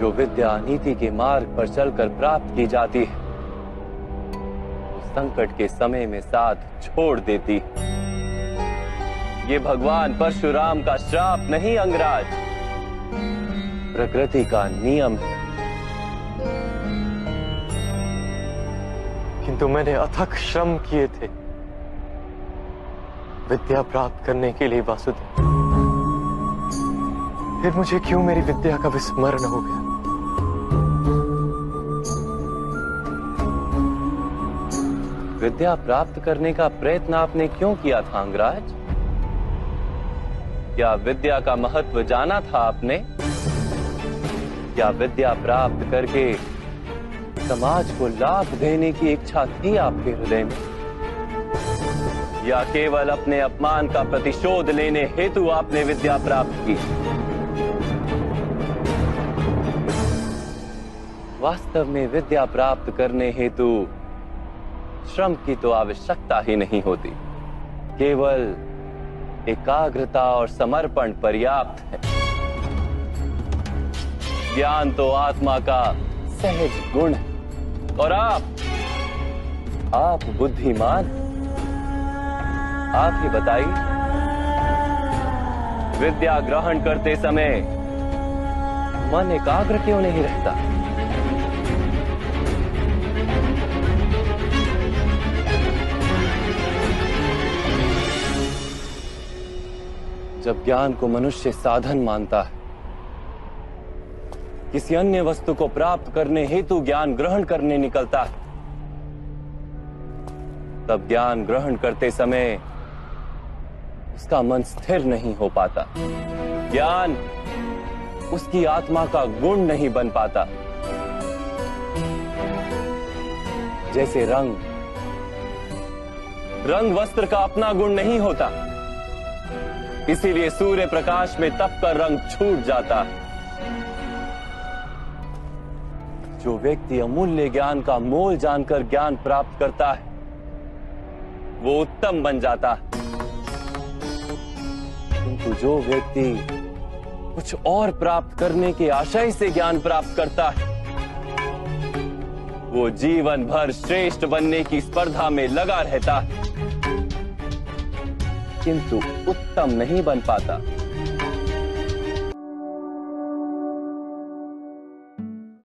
जो विद्या नीति के मार्ग पर चलकर प्राप्त की जाती है संकट के समय में साथ छोड़ देती ये भगवान परशुराम का श्राप नहीं, अंगराज। प्रकृति का नियम है। किंतु मैंने अथक श्रम किए थे। विद्या प्राप्त करने के लिए, वासुदेव। फिर मुझे क्यों मेरी विद्या का विस्मरण हो गया? विद्या प्राप्त करने का प्रयत्न आपने क्यों किया था, अंगराज? क्या विद्या का महत्व जाना था आपने? क्या विद्या प्राप्त करके समाज को लाभ देने की इच्छा थी आपके हृदय में? या केवल अपने अपमान का प्रतिशोध लेने हेतु आपने विद्या प्राप्त की? वास्तव में विद्या प्राप्त करने हेतु श्रम की तो आवश्यकता ही नहीं होती। केवल एकाग्रता और समर्पण पर्याप्त है। ज्ञान तो आत्मा का सहज गुण है। और आप आप बुद्धिमान आप ही बताइए। विद्या ग्रहण करते समय मन एकाग्र क्यों नहीं रहता? जब ज्ञान को मनुष्य साधन मानता है। किसी अन्य वस्तु को प्राप्त करने हेतु ज्ञान ग्रहण करने निकलता है। तब ज्ञान ग्रहण करते समय उसका मन स्थिर नहीं हो पाता। ज्ञान उसकी आत्मा का गुण नहीं बन पाता। जैसे रंग। रंग वस्त्र का अपना गुण नहीं होता। इसीलिए सूर्य प्रकाश में तप कर रंग छूट जाता है। जो व्यक्ति अमूल्य ज्ञान का मोल जानकर ज्ञान प्राप्त करता है, वो उत्तम बन जाता है। किंतु जो व्यक्ति कुछ और प्राप्त करने के आशय से ज्ञान प्राप्त करता है, वो जीवन भर श्रेष्ठ बनने की स्पर्धा में लगा रहता है। किंतु उत्तम नहीं बन पाता।